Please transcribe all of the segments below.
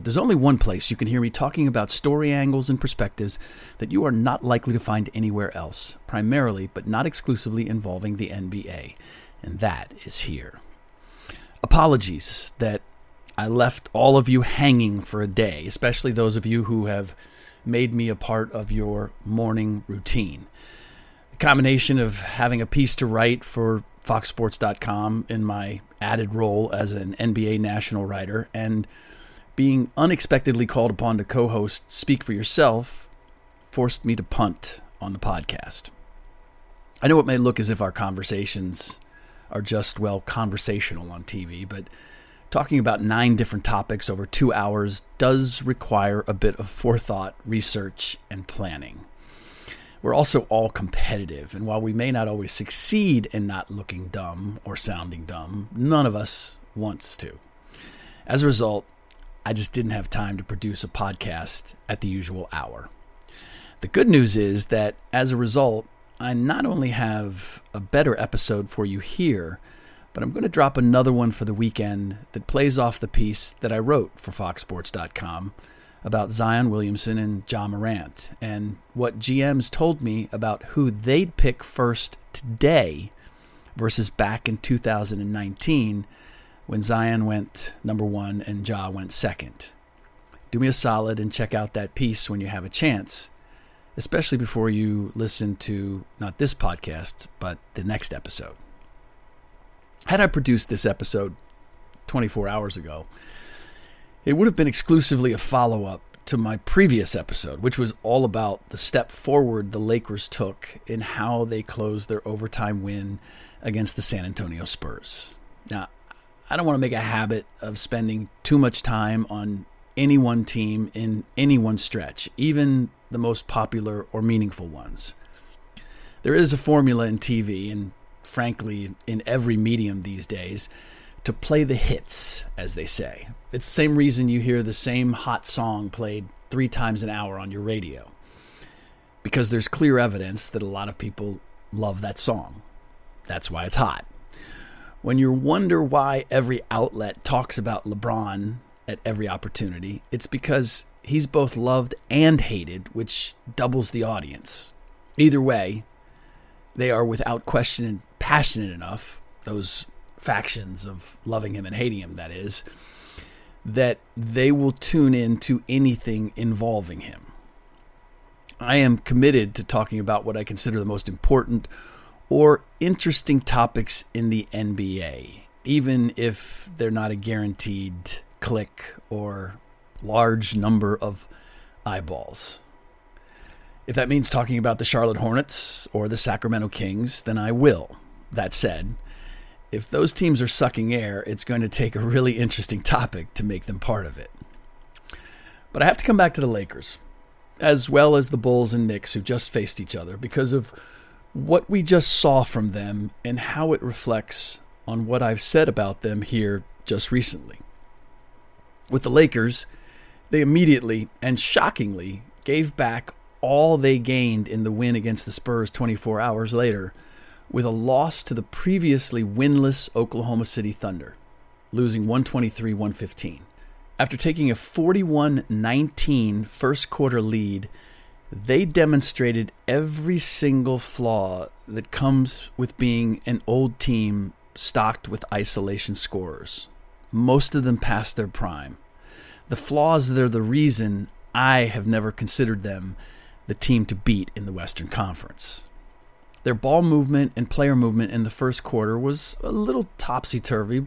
but there's only one place you can hear me talking about story angles and perspectives that you are not likely to find anywhere else, primarily but not exclusively involving the NBA, and that is here. Apologies that I left all of you hanging for a day, especially those of you who have made me a part of your morning routine. The combination of having a piece to write for FoxSports.com in my added role as an NBA national writer and being unexpectedly called upon to co host Speak for Yourself forced me to punt on the podcast. I know it may look as if our conversations are just, well, conversational on TV, but talking about nine different topics over two hours does require a bit of forethought, research, and planning. We're also all competitive, and while we may not always succeed in not looking dumb or sounding dumb, none of us wants to. As a result, I just didn't have time to produce a podcast at the usual hour. The good news is that as a result, I not only have a better episode for you here, but I'm going to drop another one for the weekend that plays off the piece that I wrote for FoxSports.com about Zion Williamson and Ja Morant and what GMs told me about who they'd pick first today versus back in 2019 when Zion went number one and Ja went second. Do me a solid and check out that piece when you have a chance, especially before you listen to not this podcast, but the next episode. Had I produced this episode 24 hours ago, it would have been exclusively a follow up to my previous episode, which was all about the step forward the Lakers took in how they closed their overtime win against the San Antonio Spurs. Now, I don't want to make a habit of spending too much time on any one team in any one stretch, even the most popular or meaningful ones. There is a formula in TV, and frankly, in every medium these days, to play the hits, as they say. It's the same reason you hear the same hot song played three times an hour on your radio. Because there's clear evidence that a lot of people love that song. That's why it's hot. When you wonder why every outlet talks about LeBron at every opportunity, it's because he's both loved and hated, which doubles the audience. Either way, they are without question passionate enough, those factions of loving him and hating him, that is, that they will tune in to anything involving him. I am committed to talking about what I consider the most important or interesting topics in the NBA, even if they're not a guaranteed click or large number of eyeballs. If that means talking about the Charlotte Hornets or the Sacramento Kings, then I will. That said, if those teams are sucking air, it's going to take a really interesting topic to make them part of it. But I have to come back to the Lakers, as well as the Bulls and Knicks who just faced each other, because of what we just saw from them and how it reflects on what I've said about them here just recently. With the Lakers, they immediately and shockingly gave back all they gained in the win against the Spurs 24 hours later with a loss to the previously winless Oklahoma City Thunder, losing 123 115. After taking a 41 19 first quarter lead, they demonstrated every single flaw that comes with being an old team stocked with isolation scorers. Most of them past their prime. The flaws that are the reason I have never considered them the team to beat in the Western Conference. Their ball movement and player movement in the first quarter was a little topsy turvy,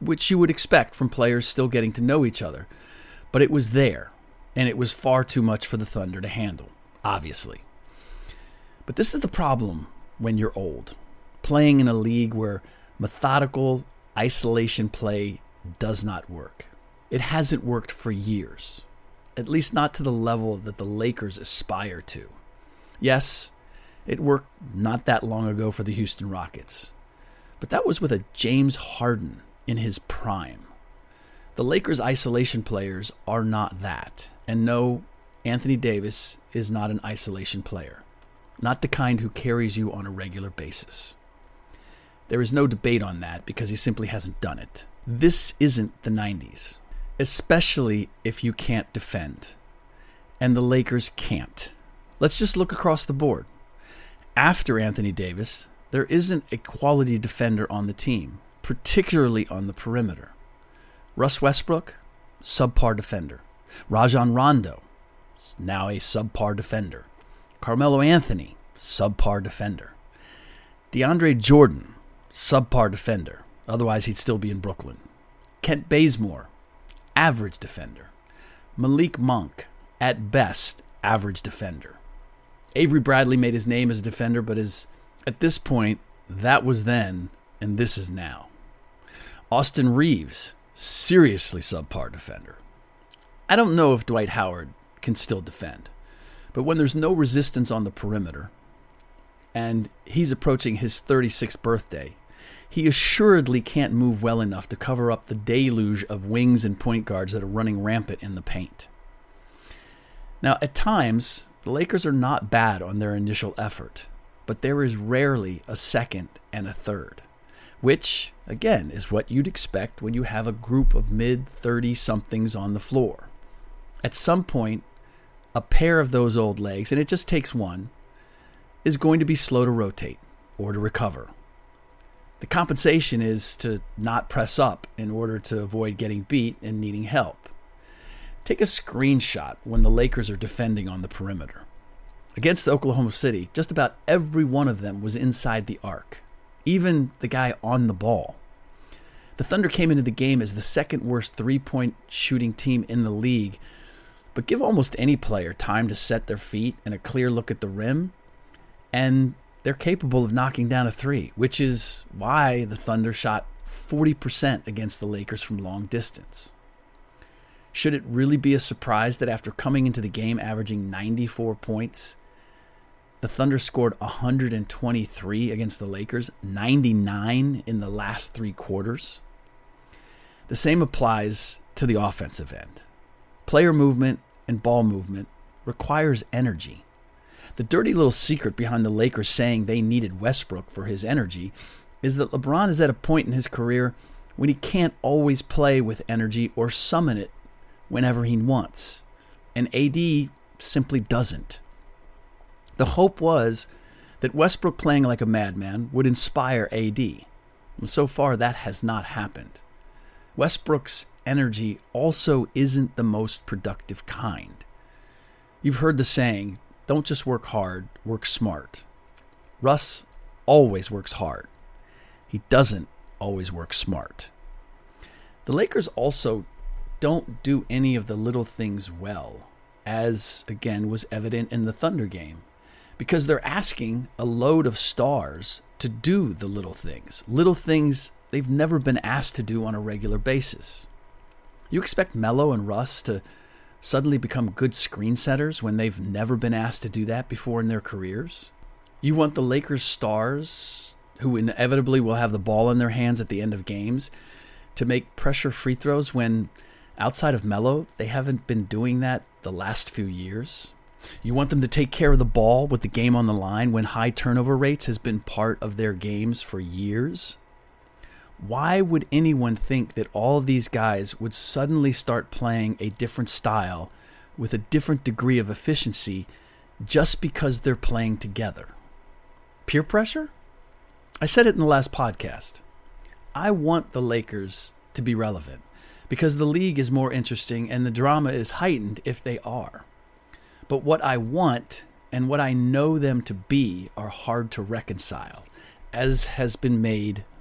which you would expect from players still getting to know each other. But it was there, and it was far too much for the Thunder to handle, obviously. But this is the problem when you're old, playing in a league where methodical isolation play does not work. It hasn't worked for years at least not to the level that the Lakers aspire to. Yes, it worked not that long ago for the Houston Rockets, but that was with a James Harden in his prime. The Lakers' isolation players are not that. And no, Anthony Davis is not an isolation player, not the kind who carries you on a regular basis. There is no debate on that because he simply hasn't done it. This isn't the 90s especially if you can't defend. And the Lakers can't. Let's just look across the board. After Anthony Davis, there isn't a quality defender on the team, particularly on the perimeter. Russ Westbrook, subpar defender. Rajon Rondo, now a subpar defender. Carmelo Anthony, subpar defender. DeAndre Jordan, subpar defender. Otherwise, he'd still be in Brooklyn. Kent Bazemore, average defender. Malik Monk, at best, average defender. Avery Bradley made his name as a defender, but is at this point, that was then, and this is now. Austin Reaves, seriously subpar defender. I don't know if Dwight Howard can still defend, but when there's no resistance on the perimeter, and he's approaching his 36th birthday, he assuredly can't move well enough to cover up the deluge of wings and point guards that are running rampant in the paint. Now, at times, the Lakers are not bad on their initial effort, but there is rarely a second and a third, which, again, is what you'd expect when you have a group of mid 30 somethings on the floor. At some point, a pair of those old legs, and it just takes one, is going to be slow to rotate or to recover. The compensation is to not press up in order to avoid getting beat and needing help. Take a screenshot when the Lakers are defending on the perimeter. Against Oklahoma City, just about every one of them was inside the arc, even the guy on the ball. The Thunder came into the game as the second worst three point shooting team in the league, but give almost any player time to set their feet and a clear look at the rim, and they're capable of knocking down a three, which is why the Thunder shot 40% against the Lakers from long distance. Should it really be a surprise that after coming into the game averaging 94 points, the Thunder scored 123 against the Lakers, 99 in the last three quarters? The same applies to the offensive end. Player movement and ball movement requires energy. The dirty little secret behind the Lakers saying they needed Westbrook for his energy is that LeBron is at a point in his career when he can't always play with energy or summon it whenever he wants. And AD simply doesn't. The hope was that Westbrook playing like a madman would inspire AD. So far, that has not happened. Westbrook's energy also isn't the most productive kind. You've heard the saying, don't just work hard, work smart. Russ always works hard. He doesn't always work smart. The Lakers also don't do any of the little things well, as again was evident in the Thunder game, because they're asking a load of stars to do the little things, little things they've never been asked to do on a regular basis. You expect Melo and Russ to suddenly become good screen setters when they've never been asked to do that before in their careers? You want the Lakers stars, who inevitably will have the ball in their hands at the end of games, to make pressure free throws when outside of Melo, they haven't been doing that the last few years. You want them to take care of the ball with the game on the line when high turnover rates has been part of their games for years. Why would anyone think that all these guys would suddenly start playing a different style with a different degree of efficiency just because they're playing together? Peer pressure? I said it in the last podcast. I want the Lakers to be relevant because the league is more interesting and the drama is heightened if they are. But what I want and what I know them to be are hard to reconcile, as has been made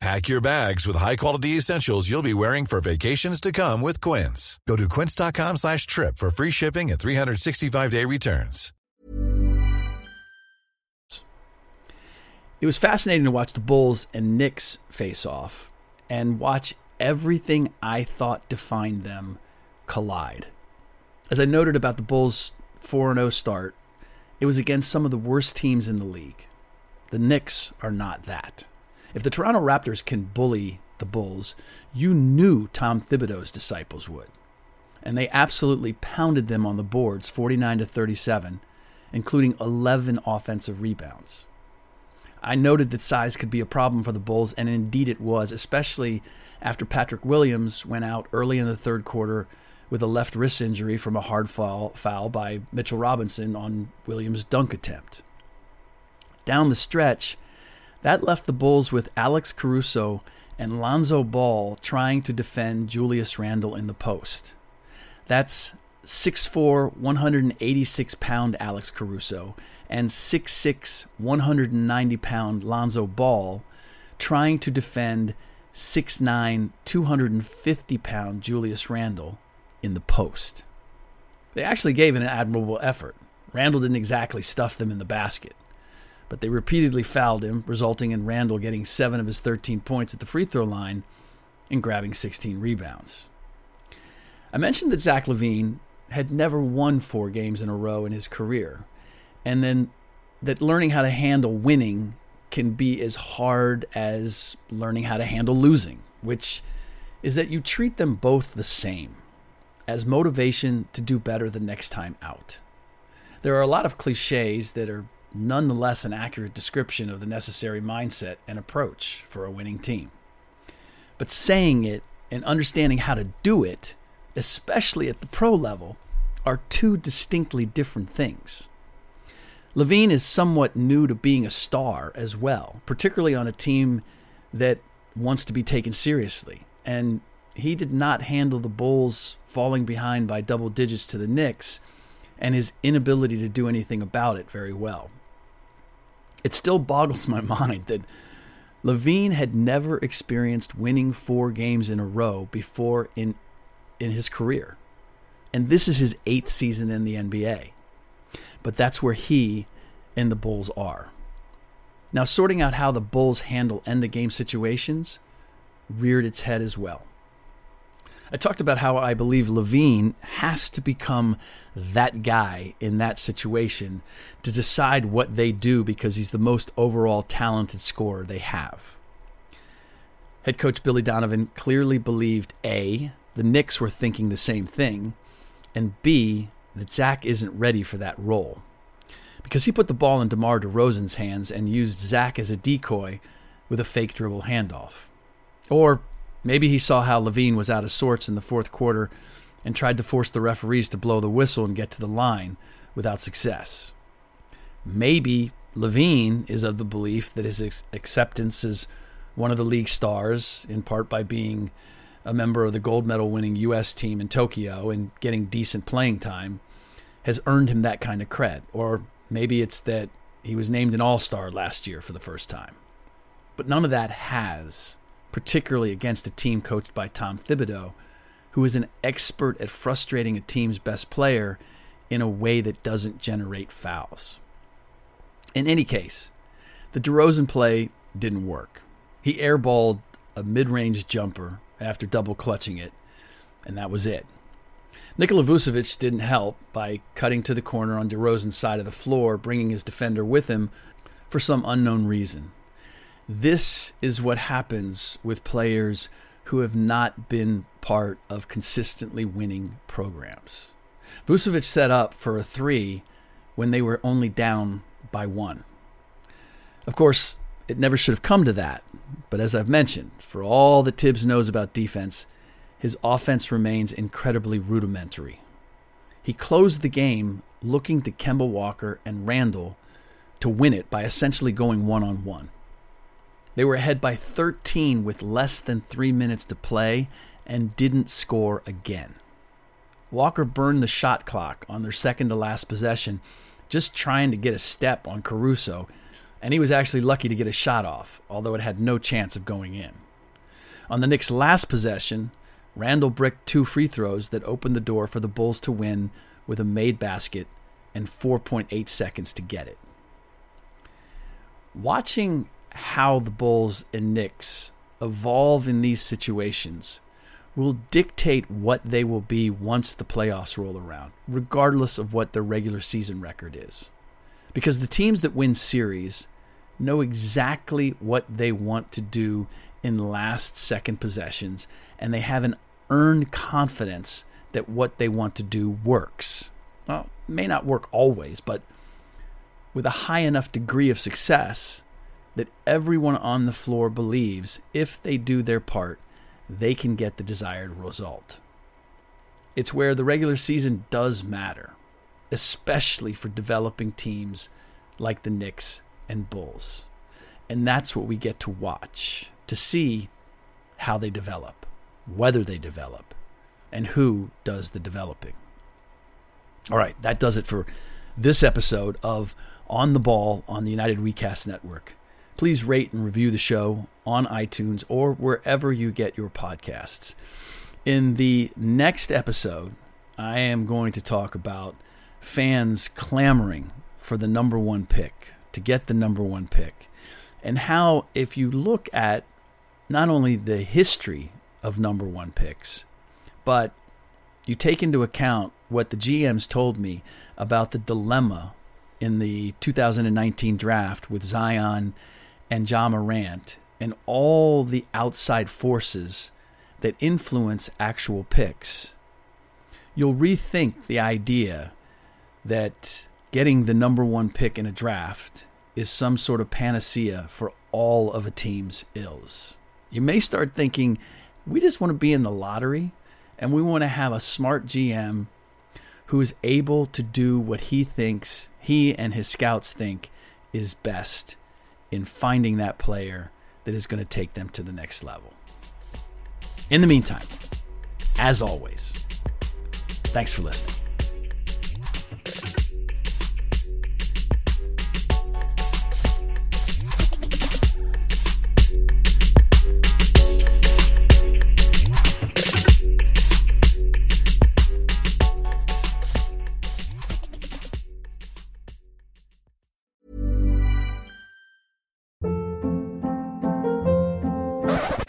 Pack your bags with high-quality essentials you'll be wearing for vacations to come with Quince. Go to quince.com slash trip for free shipping and 365-day returns. It was fascinating to watch the Bulls and Knicks face off and watch everything I thought defined them collide. As I noted about the Bulls' 4 0 start, it was against some of the worst teams in the league. The Knicks are not that. If the Toronto Raptors can bully the Bulls, you knew Tom Thibodeau's disciples would. And they absolutely pounded them on the boards 49 to 37, including 11 offensive rebounds. I noted that size could be a problem for the Bulls, and indeed it was, especially after Patrick Williams went out early in the third quarter with a left wrist injury from a hard foul, foul by Mitchell Robinson on Williams' dunk attempt. Down the stretch, that left the Bulls with Alex Caruso and Lonzo Ball trying to defend Julius Randle in the post. That's 6'4, 186 pound Alex Caruso and 6'6, 190 pound Lonzo Ball trying to defend 6'9, 250 pound Julius Randle in the post. They actually gave an admirable effort. Randle didn't exactly stuff them in the basket, but they repeatedly fouled him, resulting in Randle getting seven of his 13 points at the free throw line and grabbing 16 rebounds. I mentioned that Zach LaVine had never won four games in a row in his career, and then that learning how to handle winning can be as hard as learning how to handle losing, which is that you treat them both the same as motivation to do better the next time out. There are a lot of cliches that are nonetheless an accurate description of the necessary mindset and approach for a winning team. But saying it and understanding how to do it, especially at the pro level, are two distinctly different things. LaVine is somewhat new to being a star as well, particularly on a team that wants to be taken seriously. And he did not handle the Bulls falling behind by double digits to the Knicks and his inability to do anything about it very well. It still boggles my mind that LaVine had never experienced winning four games in a row before in in his career. And this is his eighth season in the NBA but that's where he and the Bulls are. Now, sorting out how the Bulls handle end of game situations reared its head as well. I talked about how I believe LaVine has to become that guy in that situation to decide what they do because he's the most overall talented scorer they have. Head coach Billy Donovan clearly believed A, the Knicks were thinking the same thing, and B, that Zach isn't ready for that role. Because he put the ball in DeMar DeRozan's hands and used Zach as a decoy with a fake dribble handoff. Or maybe he saw how LaVine was out of sorts in the fourth quarter and tried to force the referees to blow the whistle and get to the line without success. Maybe LaVine is of the belief that his acceptance as one of the league stars, in part by being a member of the gold medal winning U.S. team in Tokyo and getting decent playing time, has earned him that kind of cred. Or maybe it's that he was named an all star last year for the first time. But none of that has, particularly against a team coached by Tom Thibodeau, who is an expert at frustrating a team's best player in a way that doesn't generate fouls. In any case, the DeRozan play didn't work. He airballed a mid range jumper after double clutching it, and that was it. Nikola Vucevic didn't help by cutting to the corner on DeRozan's side of the floor, bringing his defender with him for some unknown reason. This is what happens with players who have not been part of consistently winning programs. Vucevic set up for a three when they were only down by one. Of course, it never should have come to that, but as I've mentioned, for all that Thibs knows about defense, his offense remains incredibly rudimentary. He closed the game looking to Kemba Walker and Randle to win it by essentially going one on one. They were ahead by 13 with less than three minutes to play and didn't score again. Walker burned the shot clock on their second to last possession, just trying to get a step on Caruso, and he was actually lucky to get a shot off, although it had no chance of going in. On the Knicks' last possession, Randle bricked two free throws that opened the door for the Bulls to win with a made basket and 4.8 seconds to get it. Watching how the Bulls and Knicks evolve in these situations will dictate what they will be once the playoffs roll around, regardless of what their regular season record is. Because the teams that win series know exactly what they want to do in last second possessions, and they have an earned confidence that what they want to do works. Well, may not work always, but with a high enough degree of success that everyone on the floor believes if they do their part, they can get the desired result. It's where the regular season does matter, especially for developing teams like the Knicks and Bulls. And that's what we get to watch to see how they develop, whether they develop, and who does the developing. All right, that does it for this episode of On the Ball on the United WeCast Network please rate and review the show on iTunes or wherever you get your podcasts. In the next episode, I am going to talk about fans clamoring for the number one pick, to get the number one pick, and how, if you look at not only the history of number one picks, but you take into account what the GMs told me about the dilemma in the 2019 draft with Zion and Ja Morant and all the outside forces that influence actual picks, you'll rethink the idea that getting the number one pick in a draft is some sort of panacea for all of a team's ills. You may start thinking, we just want to be in the lottery and we want to have a smart GM who is able to do what he thinks, he and his scouts think is best in finding that player that is going to take them to the next level. In the meantime, as always, thanks for listening.